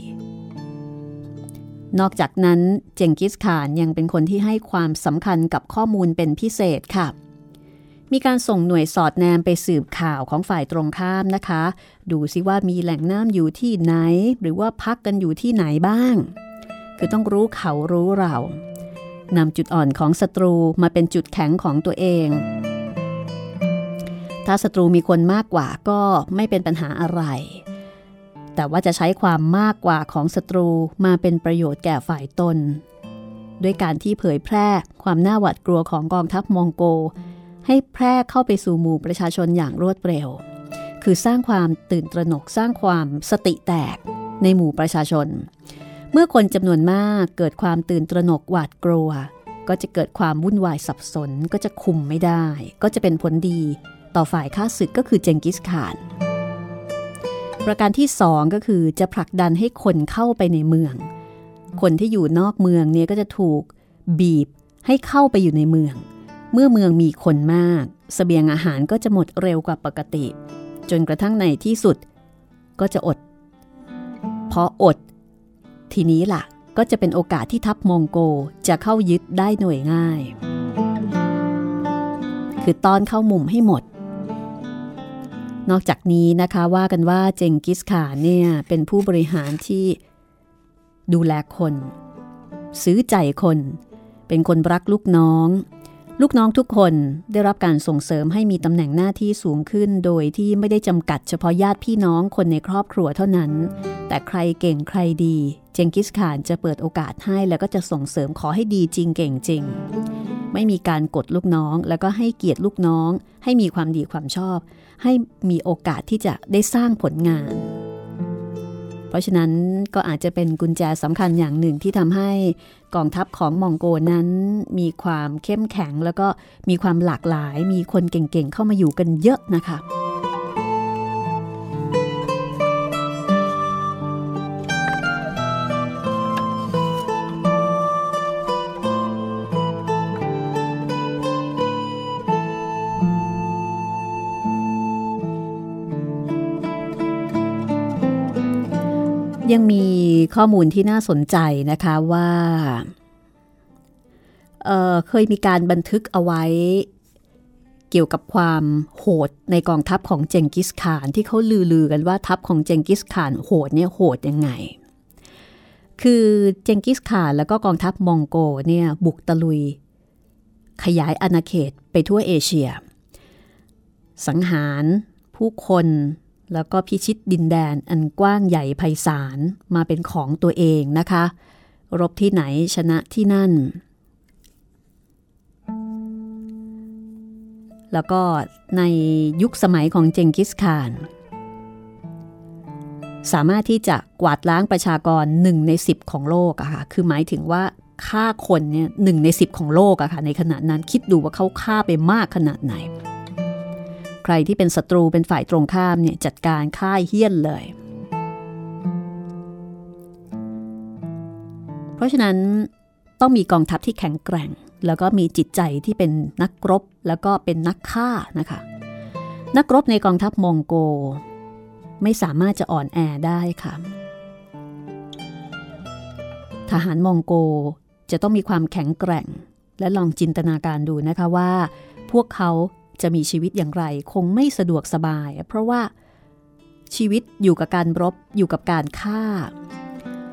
Speaker 2: นอกจากนั้นเจงกิสข่านยังเป็นคนที่ให้ความสำคัญกับข้อมูลเป็นพิเศษค่ะมี การส่งหน่วยสอดแนมไปสืบข่าวของฝ่ายตรงข้ามนะคะ ดูซิว่ามีแหล่งน้ำอยู่ที่ไหน หรือว่าพักกันอยู่ที่ไหนบ้าง คือต้องรู้เขารู้เรานำจุดอ่อนของศัตรูมาเป็นจุดแข็งของตัวเอง ถ้าศัตรูมีคนมากกว่าก็ไม่เป็นปัญหาอะไร แต่ว่าจะใช้ความมากกว่าของศัตรูมาเป็นประโยชน์แก่ฝ่ายตน ด้วยการที่เผยแพร่ความน่าหวาดกลัวของกองทัพมองโก ให้แพร่เข้าไปสู่หมู่ประชาชนอย่างรวดเร็ว คือสร้างความตื่นตระหนกสร้างความสติแตกในหมู่ประชาชน เมื่อคนจำนวนมากเกิดความตื่นตระหนกหวาดกลัว ก็จะเกิดความวุ่นวายสับสนก็จะคุมไม่ได้ ก็จะเป็นผลดีต่อฝ่ายข้าศึกก็คือเจงกิสข่าน ประการที่สองก็คือจะผลักดันให้คนเข้าไปในเมือง คนที่อยู่นอกเมืองเนี่ยก็จะถูกบีบให้เข้าไปอยู่ในเมือง เมื่อเมืองมีคนมากสเสบียงอาหารก็จะหมดเร็วกว่าปกติ จนกระทั่งในที่สุด ก็จะอด พออด ทีนี้ล่ะก็จะเป็นโอกาสที่ทัพมองโกจะเข้ายึดได้หน่วยง่าย คือตอนเข้ามุมให้หมด นอกจากนี้นะคะว่ากันว่าเจงกิสขานเนี่ยเป็นผู้บริหารที่ดูแลคน ซื้อใจคน เป็นคนรักลูกน้อง ลูกน้องทุกคนได้รับการส่งเสริมให้มีตำแหน่งหน้าที่สูงขึ้น โดยที่ไม่ได้จำกัดเฉพาะญาติพี่น้องคนในครอบครัวเท่านั้น แต่ใครเก่งใครดี เจงกิสขานจะเปิดโอกาสให้แล้วก็จะส่งเสริมขอให้ดีจริงเก่งจริง ไม่มีการกดลูกน้องแล้วก็ให้เกียรติลูกน้อง ให้มีความดีความชอบ ให้มีโอกาสที่จะได้สร้างผลงาน ราะฉะนั้นก็อาจจะเป็นกุญแจสำคัญอย่างหนึ่งที่ทำให้กองทัพของมองโกนั้นมีความเข้มแข็งแล้วก็มีความหลากหลาย มีคนเก่งๆเข้ามาอยู่กันเยอะนะคะ ยังมีข้อมูลที่น่าสนใจนะคะว่าเเคยมีการบันทึกเอาไว้เกี่ยวกับความโหดในกองทัพของเจงกิสข่านที่เขาลือๆกันว่าทัพของเจงกิสข่านโหดเนี่ยโหดยังไง คือเจงกิสข่านแล้วก็กองทัพมองโกเนี่ยบุกตะลุย ขยายอาณาเขตไปทั่วเอเชีย สังหารผู้คน แล้วก็พิชิตดินแดนอันกว้างใหญ่ไพศาลมาเป็นของตัวเองนะคะ รบที่ไหนชนะที่นั่น แล้วก็ในยุคสมัยของเจงกิสข่าน สามารถที่จะกวาดล้างประชากรหนึ่งในสิบของโลกอะค่ะ คือหมายถึงว่าฆ่าคนเนี่ยหนึ่งในสิบของโลกอะค่ะในขณะนั้นคิดดูว่าเขาฆ่าไปมากขนาดไหน ใครที่เป็นศัตรูเป็นฝ่ายตรงข้ามเนี่ยจัดการค่ายเฮี้ยนเลย เพราะฉะนั้นต้องมีกองทัพที่แข็งแกร่ง แล้วก็มีจิตใจที่เป็นนักรบ แล้วก็เป็นนักฆ่านะคะ นักรบในกองทัพมองโก ไม่สามารถจะอ่อนแอได้ค่ะ ทหารมองโกจะต้องมีความแข็งแกร่ง และลองจินตนาการดูนะคะว่า พวกเขา จะมีชีวิตอย่างไรคงไม่สะดวกสบาย เพราะว่าชีวิตอยู่กับการรบอยู่กับการฆ่า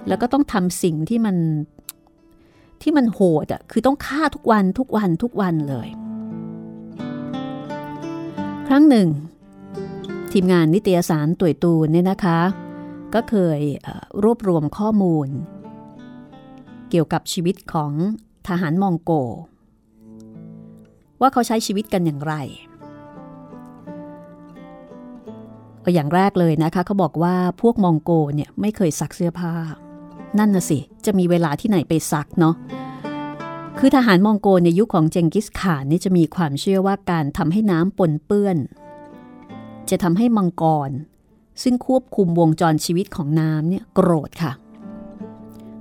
Speaker 2: แล้วก็ต้องทำสิ่งที่มันที่มันโหดอะคือต้องฆ่าทุกวันทุกวันทุกวันเลย ครั้งหนึ่ง ทีมงานนิตยสารตุยตูนเนี่ยนะคะ ก็เคยรวบรวมข้อมูล เกี่ยวกับชีวิตของทหารมองโก ว่าเขาใช้ชีวิตกันอย่างไรก็อย่างแรกเลยนะคะเขาบอกว่าพวกมองโกเนี่ยไม่เคยซักเสื้อผ้า นั่นน่ะสิจะมีเวลาที่ไหนไปซักเนาะคือทหารมองโกในยุคขของเจงกิสข่านนี่จะมีความเชื่อว่าการทำให้น้ำปนเปื้อน จะทำให้มังกร ซึ่งควบคุมวงจรชีวิตของน้ำเนี่ยโกรธค่ะ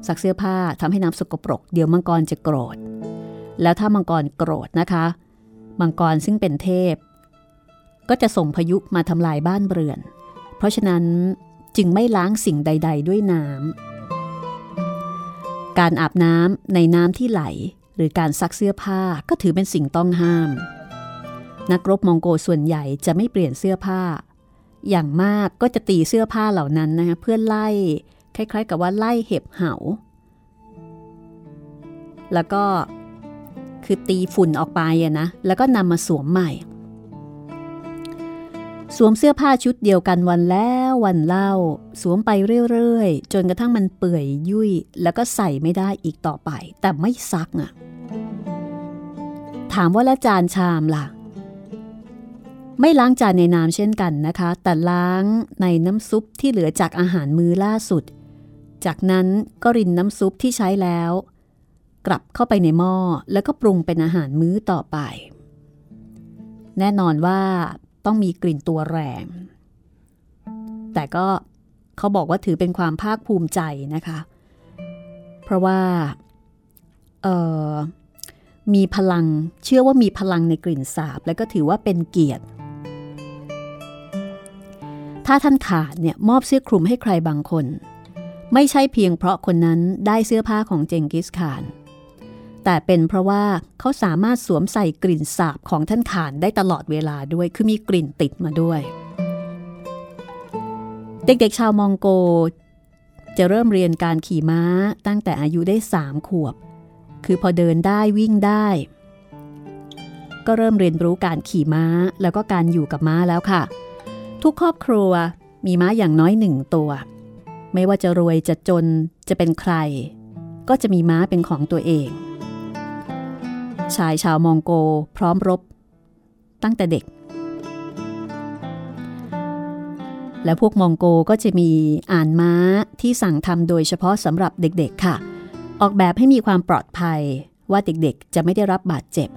Speaker 2: ซักเสื้อผ้าทำให้น้ำสกปรก เดี๋ยวมังกรจะโกรธ แล้วถ้ามังกรโกรธนะคะ มังกรซึ่งเป็นเทพ ก็จะส่งพายุมาทำลายบ้านเรือน เพราะฉะนั้นจึงไม่ล้างสิ่งใด ๆ ด้วยน้ำการอาบน้ำในน้ำที่ไหล หรือการซักเสื้อผ้าก็ถือเป็นสิ่งต้องห้าม นักรบมองโกส่วนใหญ่จะไม่เปลี่ยนเสื้อผ้า อย่างมากก็จะตีเสื้อผ้าเหล่านั้นนะคะเพื่อไล่ คล้าย ๆ กับว่าไล่เห็บเหาแล้วก็ คือตีฝุ่นออกไปอะนะ แล้วก็นำมาสวมใหม่ สวมเสื้อผ้าชุดเดียวกันวันแล้ววันเล่า สวมไปเรื่อยๆ จนกระทั่งมันเปื่อยยุ่ย แล้วก็ใส่ไม่ได้อีกต่อไป แต่ไม่ซักอะถามว่าละจานชามล่ะ ไม่ล้างจานในน้ำเช่นกันนะคะ แต่ล้างในน้ำซุปที่เหลือจากอาหารมื้อล่าสุด จากนั้นก็รินน้ำซุปที่ใช้แล้ว กลับเข้าไปในหม้อแล้วก็ปรุงเป็นอาหารมื้อต่อไป แน่นอนว่าต้องมีกลิ่นตัวแรง แต่ก็เขาบอกว่าถือเป็นความภาคภูมิใจนะคะ เพราะว่าเออมีพลังเชื่อว่ามีพลังในกลิ่นสาบ และก็ถือว่าเป็นเกียรติ ถ้าท่านขาดเนี่ยมอบเสื้อคลุมให้ใครบางคน ไม่ใช่เพียงเพราะคนนั้นได้เสื้อผ้าของเจงกิสขาน แต่เป็นเพราะว่าเขาสามารถสวมใส่กลิ่นสาบของท่านขานได้ตลอดเวลาด้วย คือมีกลิ่นติดมาด้วย เด็กๆชาวมองโก จะเริ่มเรียนการขี่ม้าตั้งแต่อายุได้สามขวบ คือพอเดินได้วิ่งได้ ก็เริ่มเรียนรู้การขี่ม้าแล้วก็การอยู่กับม้าแล้วค่ะ ทุกครอบครัวมีม้าอย่างน้อยหนึ่งตัว ไม่ว่าจะรวยจะจนจะเป็นใคร ก็จะมีม้าเป็นของตัวเอง ชายชาวมองโกพร้อมรบ ตั้งแต่เด็ก และพวกมองโกก็จะมีอ่านม้าที่สั่งทำโดยเฉพาะสำหรับเด็กๆค่ะ ออกแบบให้มีความปลอดภัยว่าเด็กๆจะไม่ได้รับบาดเจ็บ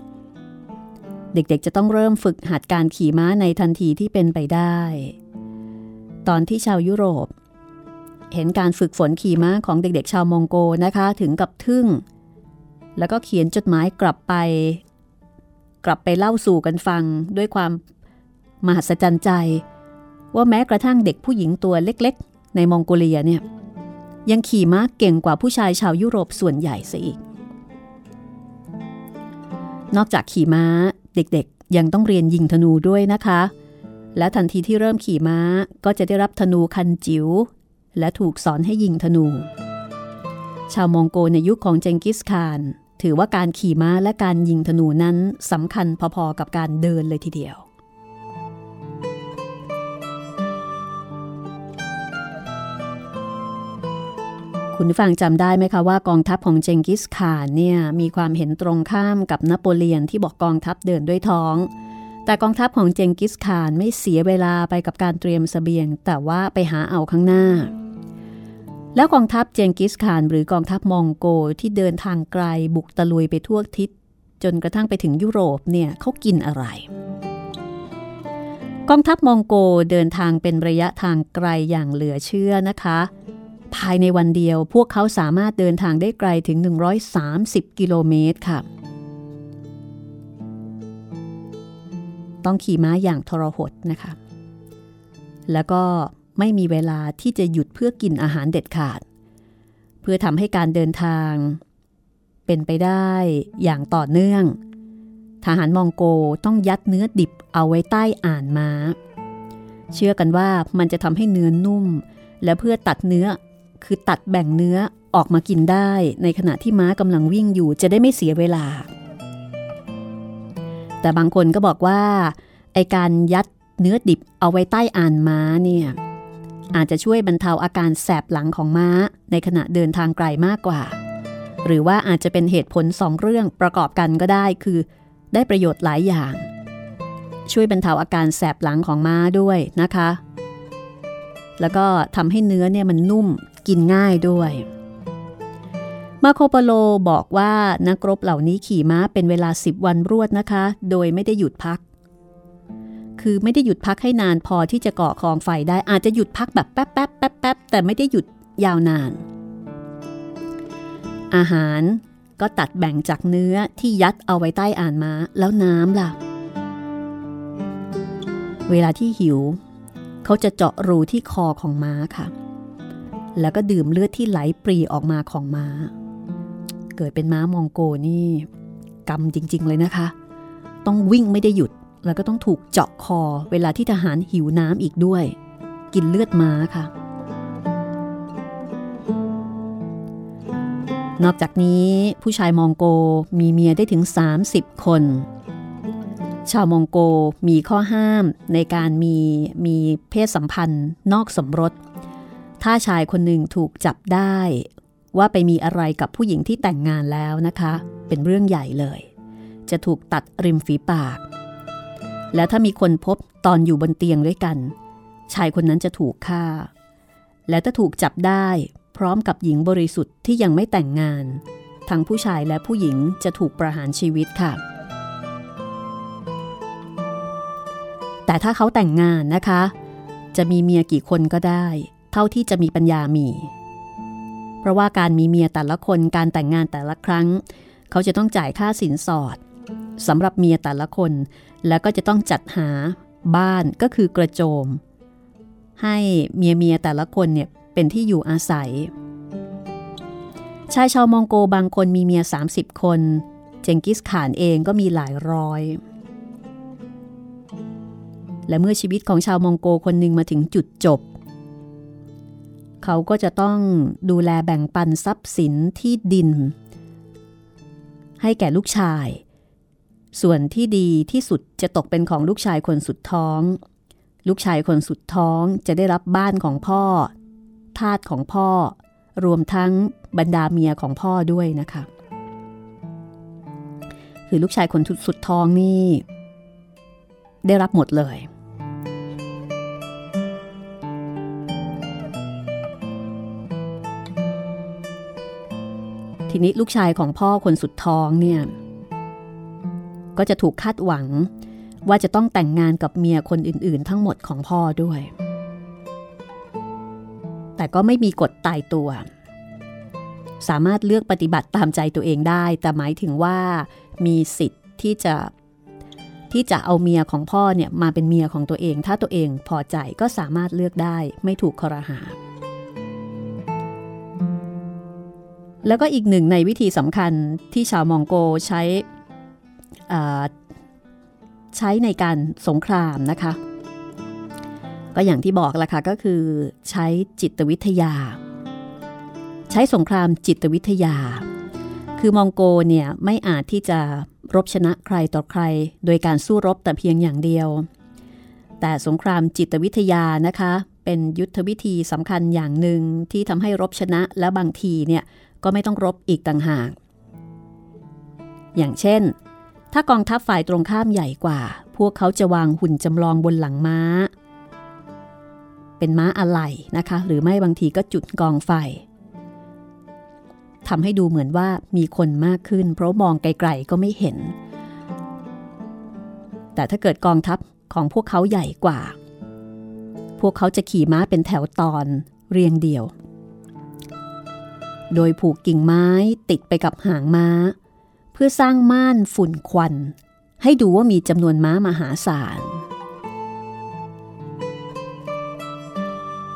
Speaker 2: เด็กๆจะต้องเริ่มฝึกหัดการขี่ม้าในทันทีที่เป็นไปได้ ตอนที่ชาวยุโรป เห็นการฝึกฝนขี่ม้าของเด็กๆ ชาวมองโกนะคะถึงกับทึ่ง แล้วก็เขียนจดหมายกลับไป กลับไปเล่าสู่กันฟังด้วยความมหัศจรรย์ใจ ว่าแม้กระทั่งเด็กผู้หญิงตัวเล็กๆ ในมองโกเลียเนี่ยยังขี่ม้าเก่งกว่าผู้ชายชาวยุโรปส่วนใหญ่ซะอีก นอกจากขี่ม้าเด็กๆ ยังต้องเรียนยิงธนูด้วยนะคะ และทันทีที่เริ่มขี่ม้าก็จะได้รับธนูคันจิ๋วและถูกสอนให้ยิงธนู ชาวมองโกในยุคของเจงกิสข่าน ถือว่าการขี่ม้าและการยิงธนูนั้นสำคัญพอๆกับการเดินเลยทีเดียว คุณฟังจำได้ไหมคะว่ากองทัพของเจงกิสข่านเนี่ยมีความเห็นตรงข้ามกับนโปเลียนที่บอกกองทัพเดินด้วยท้อง แต่กองทัพของเจงกิสข่านไม่เสียเวลาไปกับการเตรียมสเสบียง แต่ว่าไปหาเอาข้างหน้า แล้วกองทัพเจงกิสข่านหรือกองทัพมองโกที่เดินทางไกลบุกตะลุยไปทั่วทิศ จนกระทั่งไปถึงยุโรปเนี่ยเขากินอะไร กองทัพมองโกเดินทางเป็นระยะทางไกลอย่างเหลือเชื่อนะคะ ภายในวันเดียวพวกเขาสามารถเดินทางได้ไกลถึง 130 กิโลเมตรค่ะ ต้องขี่ม้าอย่างทรหดนะคะ แล้วก็ ไม่มีเวลาที่จะหยุดเพื่อกินอาหารเด็ดขาด เพื่อทำให้การเดินทาง เป็นไปได้อย่างต่อเนื่อง ทหารมองโกต้องยัดเนื้อดิบเอาไว้ใต้อ่านม้า เชื่อกันว่ามันจะทำให้เนื้อนุ่ม และเพื่อตัดเนื้อคือตัดแบ่งเนื้อออกมากินได้ในขณะที่ม้ากำลังวิ่งอยู่จะได้ไม่เสียเวลา แต่บางคนก็บอกว่าไอการยัดเนื้อดิบเอาไว้ใต้อ่านม้าเนี่ย อาจจะช่วยบรรเทาอาการแสบหลังของม้า ในขณะเดินทางไกลมากกว่า หรือว่าอาจจะเป็นเหตุผลสองเรื่องประกอบกันก็ได้คือ ได้ประโยชน์หลายอย่าง ช่วยบรรเทาอาการแสบหลังของม้าด้วยนะคะ แล้วก็ทำให้เนื้อเนี่ยมันนุ่มกินง่ายด้วยมาโคปโลบอกว่านักรบเหล่านี้ขี่ม้าเป็นเวลา 10 วันรวดนะคะ โดยไม่ได้หยุดพัก คือไม่ได้หยุดพักให้นานพอที่จะก่อคองไฟได้อาจจะหยุดพักแบบแป๊บแป๊บแป๊บแป๊บแต่ไม่ได้หยุดยาวนาน อาหารก็ตัดแบ่งจากเนื้อที่ยัดเอาไว้ใต้อ่านม้าแล้วน้ำล่ะ เวลาที่หิว เขาจะเจาะรูที่คอของม้าค่ะ แล้วก็ดื่มเลือดที่ไหลปรีออกมาของม้า เกิดเป็นม้ามองโกนี่กรรมจริง ๆ เลยนะคะ ต้องวิ่งไม่ได้หยุด แล้วก็ต้องถูกเจาะคอเวลาที่ทหารหิวน้ำอีกด้วย กินเลือดม้าค่ะ นอกจากนี้ผู้ชายมองโกมีเมียได้ถึง 30 คน ชาวมองโกมีข้อห้ามในการมีมีเพศสัมพันธ์นอกสมรส ถ้าชายคนหนึ่งถูกจับได้ว่าไปมีอะไรกับผู้หญิงที่แต่งงานแล้วนะคะ เป็นเรื่องใหญ่เลย จะถูกตัดริมฝีปาก และถ้ามีคนพบตอนอยู่บนเตียงด้วยกัน ชายคนนั้นจะถูกฆ่า และถ้าถูกจับได้พร้อมกับหญิงบริสุทธิ์ที่ยังไม่แต่งงาน ทั้งผู้ชายและผู้หญิงจะถูกประหารชีวิตค่ะ แต่ถ้าเขาแต่งงานนะคะ จะมีเมียกี่คนก็ได้ เท่าที่จะมีปัญญามี เพราะว่าการมีเมียแต่ละคนการแต่งงานแต่ละครั้ง เขาจะต้องจ่ายค่าสินสอดสำหรับเมียแต่ละคน แล้วก็จะต้องจัดหาบ้านก็คือกระโจม ให้เมียเมียแต่ละคนเนี่ยเป็นที่อยู่อาศัย ชายชาวมองโกบางคนมีเมีย 30 คน เจงกิสข่านเองก็มีหลายร้อย และเมื่อชีวิตของชาวมองโกคนหนึ่งมาถึงจุดจบ เขาก็จะต้องดูแลแบ่งปันทรัพย์สินที่ดิน ให้แก่ลูกชาย ส่วนที่ดีที่สุดจะตกเป็นของลูกชายคนสุดท้อง ลูกชายคนสุดท้องจะได้รับบ้านของพ่อ ทาสของพ่อ รวมทั้งบรรดาเมียของพ่อด้วยนะคะ คือลูกชายคนสุดท้องนี่ ได้รับหมดเลยทีนี้ลูกชายของพ่อคนสุดท้องเนี่ย ก็จะถูกคาดหวัง ว่าจะต้องแต่งงานกับเมียคนอื่นๆ ทั้งหมดของพ่อด้วย แต่ก็ไม่มีกฎตายตัว สามารถเลือกปฏิบัติตามใจตัวเองได้ แต่หมายถึงว่ามีสิทธิ์ที่จะที่จะเอาเมียของพ่อเนี่ยมาเป็นเมียของตัวเอง ถ้าตัวเองพอใจก็สามารถเลือกได้ไม่ถูกคอรหา แล้วก็อีกหนึ่งในวิธีสำคัญที่ชาวมองโกใช้ ใช้ในการสงครามนะคะ ก็อย่างที่บอกละค่ะก็คือใช้จิตวิทยา ใช้สงครามจิตวิทยา คือมองโกเนี่ยไม่อาจที่จะรบชนะใครต่อใคร โดยการสู้รบแต่เพียงอย่างเดียว แต่สงครามจิตวิทยานะคะ เป็นยุทธวิธีสำคัญอย่างหนึ่งที่ทำให้รบชนะและบางทีเนี่ยก็ไม่ต้องรบอีกต่างหาก อย่างเช่น ถ้ากองทัพฝ่ายตรงข้ามใหญ่กว่า พวกเขาจะวางหุ่นจำลองบนหลังม้า เป็นม้าอะไหล่นะคะ หรือไม่บางทีก็จุดกองไฟทำให้ดูเหมือนว่ามีคนมากขึ้น เพราะมองไกลๆก็ไม่เห็น แต่ถ้าเกิดกองทัพของพวกเขาใหญ่กว่า พวกเขาจะขี่ม้าเป็นแถวตอนเรียงเดี่ยว โดยผูกกิ่งไม้ติดไปกับหางม้า เพื่อสร้างม่านฝุ่นควัน ให้ดูว่ามีจำนวนม้ามหาศาล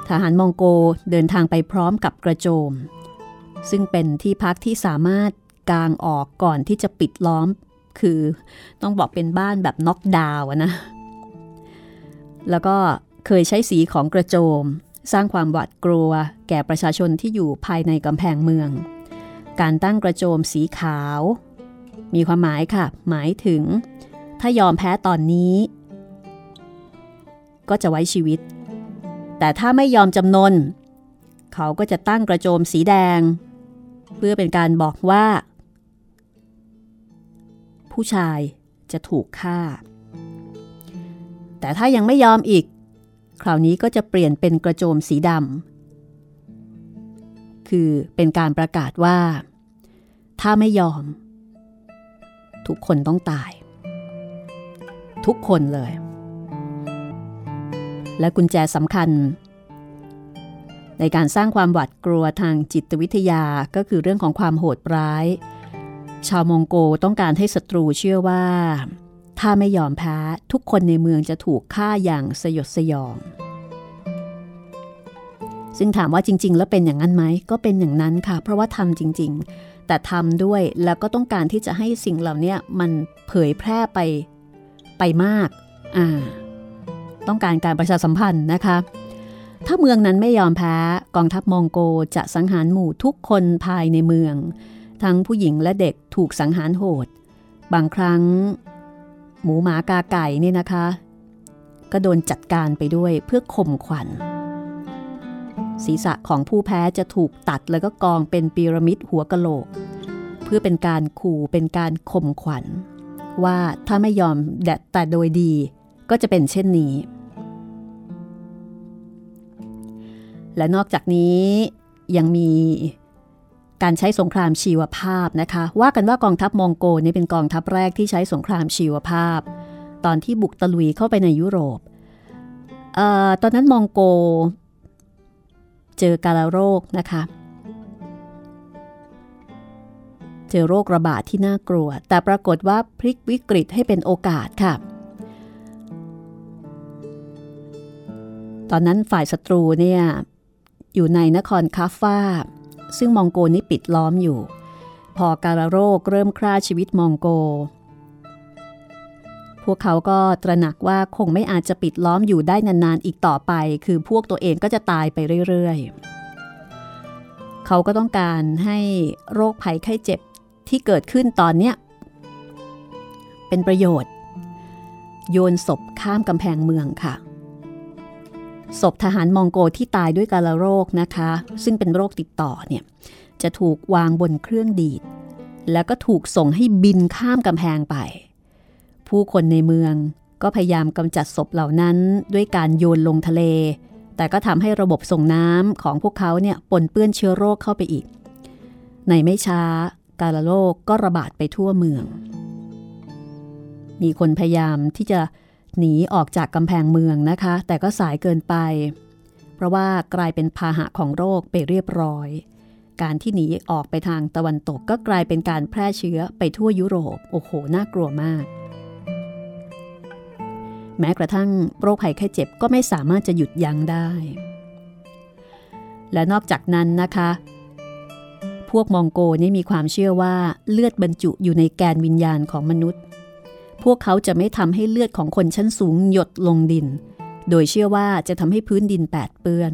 Speaker 2: ทหารมองโกเดินทางไปพร้อมกับกระโจม ซึ่งเป็นที่พักที่สามารถกางออกก่อนที่จะปิดล้อม คือต้องบอกเป็นบ้านแบบน็อกดาวนะ แล้วก็เคยใช้สีของกระโจม สร้างความหวาดกลัว แก่ประชาชนที่อยู่ภายในกำแพงเมือง การตั้งกระโจมสีขาว มีความหมายค่ะ หมายถึง ถ้ายอมแพ้ตอนนี้ ก็จะไว้ชีวิต แต่ถ้าไม่ยอมจำนน เขาก็จะตั้งกระโจมสีแดง เพื่อเป็นการบอกว่า ผู้ชายจะถูกฆ่า แต่ถ้ายังไม่ยอมอีก คราวนี้ก็จะเปลี่ยนเป็นกระโจมสีดำคือเป็นการประกาศว่า ถ้าไม่ยอม ทุกคนต้องตาย ทุกคนเลย และกุญแจสำคัญ ในการสร้างความหวาดกลัวทางจิตวิทยาก็คือเรื่องของความโหดร้าย ชาวมองโกต้องการให้ศัตรูเชื่อว่า ถ้าไม่ยอมแพ้ทุกคนในเมืองจะถูกฆ่าอย่างสยดสยอง ซึ่งถามว่าจริง ๆ แล้วเป็นอย่างนั้นไหมก็เป็นอย่างนั้นค่ะ เพราะว่าทำจริง ๆ แต่ทำด้วยแล้วก็ต้องการที่จะให้สิ่งเหล่านี้มันเผยแพร่ไปไปมากอ่าต้องการการประชาสัมพันธ์นะคะ ถ้าเมืองนั้นไม่ยอมแพ้กองทัพมองโกจะสังหารหมู่ทุกคนภายในเมือง ทั้งผู้หญิงและเด็กถูกสังหารโหด บางครั้ง หมูหมากาไก่นี่นะคะ ก็โดนจัดการไปด้วยเพื่อข่มขวัญ ศีรษะของผู้แพ้จะถูกตัดแล้วก็กองเป็นปีระมิดหัวกะโหลก เพื่อเป็นการขู่เป็นการข่มขวัญ ว่าถ้าไม่ยอมแดดแต่โดยดีก็จะเป็นเช่นนี้ และนอกจากนี้ยังมีการใช้สงครามชีวภาพนะคะ ว่ากันว่ากองทัพมองโกนี่เป็นกองทัพแรกที่ใช้สงครามชีวภาพ ตอนที่บุกตะลุยเข้าไปในยุโรปออตอนนั้นมองโก เจอกาลโรคนะคะ เจอโรคระบาดที่น่ากลัว แต่ปรากฏว่าพลิกวิกฤตให้เป็นโอกาสค่ะ ตอนนั้นฝ่ายศัตรูเนี่ยอยู่ในนครคาฟ้า ซึ่งมองโกนี่ปิดล้อมอยู่ พอการโรคเริ่มฆ่าชีวิตมองโก วกเขาก็ตระหนักว่าคงไม่อาจจะปิดล้อมอยู่ได้นานๆอีกต่อไป คือพวกตัวเองก็จะตายไปเรื่อยๆ เขาก็ต้องการให้โรคภัยไข้เจ็บที่เกิดขึ้นตอนเนี้ยเป็นประโยชน์ โยนศพข้ามกำแพงเมืองค่ะ ศพทหารมองโกที่ตายด้วยกาลโรคนะคะ ซึ่งเป็นโรคติดต่อเนี่ยจะถูกวางบนเครื่องดีด แล้วก็ถูกส่งให้บินข้ามกำแพงไป ผู้คนในเมืองก็พยายามกำจัดศพเหล่านั้นด้วยการโยนลงทะเล แต่ก็ทำให้ระบบส่งน้ำของพวกเขาเนี่ยปนเปื้อนเชื้อโรคเข้าไปอีก ในไม่ช้า กาลโรคก็ระบาดไปทั่วเมือง มีคนพยายามที่จะหนีออกจากกำแพงเมืองนะคะ แต่ก็สายเกินไป เพราะว่ากลายเป็นพาหะของโรคไปเรียบร้อย การที่หนีออกไปทางตะวันตกก็กลายเป็นการแพร่เชื้อไปทั่วยุโรป โอ้โห น่ากลัวมาก แม้กระทั่งโรคภัยแค่เจ็บก็ไม่สามารถจะหยุดยั้งได้ และนอกจากนั้นนะคะ พวกมองโกนี่มีความเชื่อว่าเลือดบรรจุอยู่ในแกนวิญญาณของมนุษย์ พวกเขาจะไม่ทำให้เลือดของคนชั้นสูงหยดลงดิน โดยเชื่อว่าจะทำให้พื้นดินแปดเปื้อน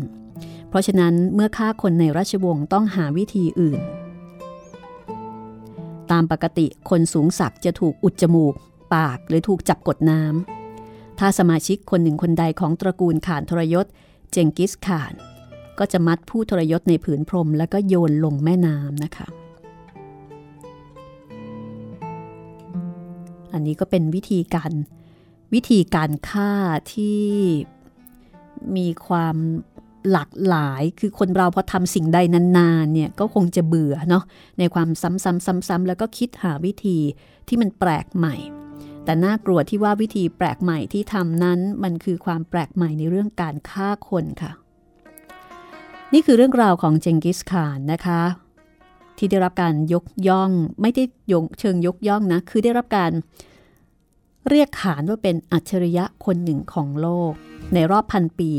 Speaker 2: เพราะฉะนั้นเมื่อฆ่าคนในราชวงศ์ต้องหาวิธีอื่น ตามปกติคนสูงศักดิ์จะถูกอุดจมูก ปากหรือถูกจับกดน้ำ ถ้าสมาชิกคนหนึ่งคนใดของตระกูลข่านทรยศ เจงกิสข่าน ก็จะมัดผู้ทรยศในผืนพรม แล้วก็โยนลงแม่น้ำนะคะ อันนี้ก็เป็นวิธีการวิธีการฆ่าที่มีความหลากหลายคือคนเราพอทำสิ่งใดนานๆเนี่ยก็คงจะเบื่อเนาะในความซ้ำๆๆๆแล้วก็คิดหาวิธีที่มันแปลกใหม่ แต่น่ากลัวที่ว่าวิธีแปลกใหม่ที่ทำนั้นมันคือความแปลกใหม่ในเรื่องการฆ่าคนค่ะ นี่คือเรื่องราวของเจงกิสข่านนะคะ ที่ได้รับการยกย่องไม่ได้ยงเชิงยกย่องนะ คือได้รับการเรียกขานว่าเป็นอัจฉริยะคนหนึ่งของโลก ในรอบพันปี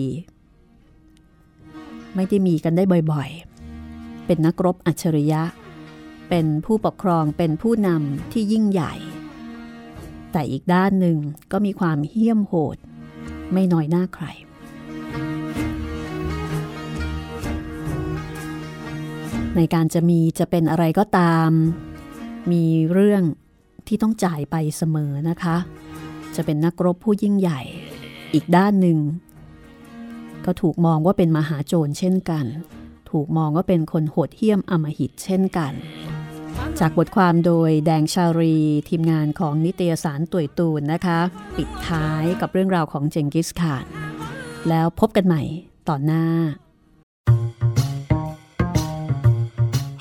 Speaker 2: ไม่ได้มีกันได้บ่อยๆ เป็นนักรบอัจฉริยะ เป็นผู้ปกครองเป็นผู้นำที่ยิ่งใหญ่ แต่อีกด้านหนึ่งก็มีความเหี้ยมโหด ไม่น้อยหน้าใคร ในการจะมีจะเป็นอะไรก็ตาม มีเรื่องที่ต้องจ่ายไปเสมอนะคะ จะเป็นนักรบผู้ยิ่งใหญ่ อีกด้านหนึ่ง ก็ถูกมองว่าเป็นมหาโจรเช่นกัน ถูกมองว่าเป็นคนโหดเหี้ยมอมหิตเช่นกัน จากบทความโดยแดงชารีทีมงานของนิตยสารตุยตูนนะคะ ปิดท้ายกับเรื่องราวของเจงกิสข่าน แล้วพบกันใหม่ตอนหน้า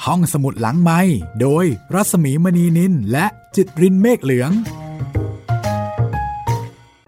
Speaker 1: ห้องสมุดหลังไม้โดยรัศมีมณีนินและจิตรินเมฆเหลือง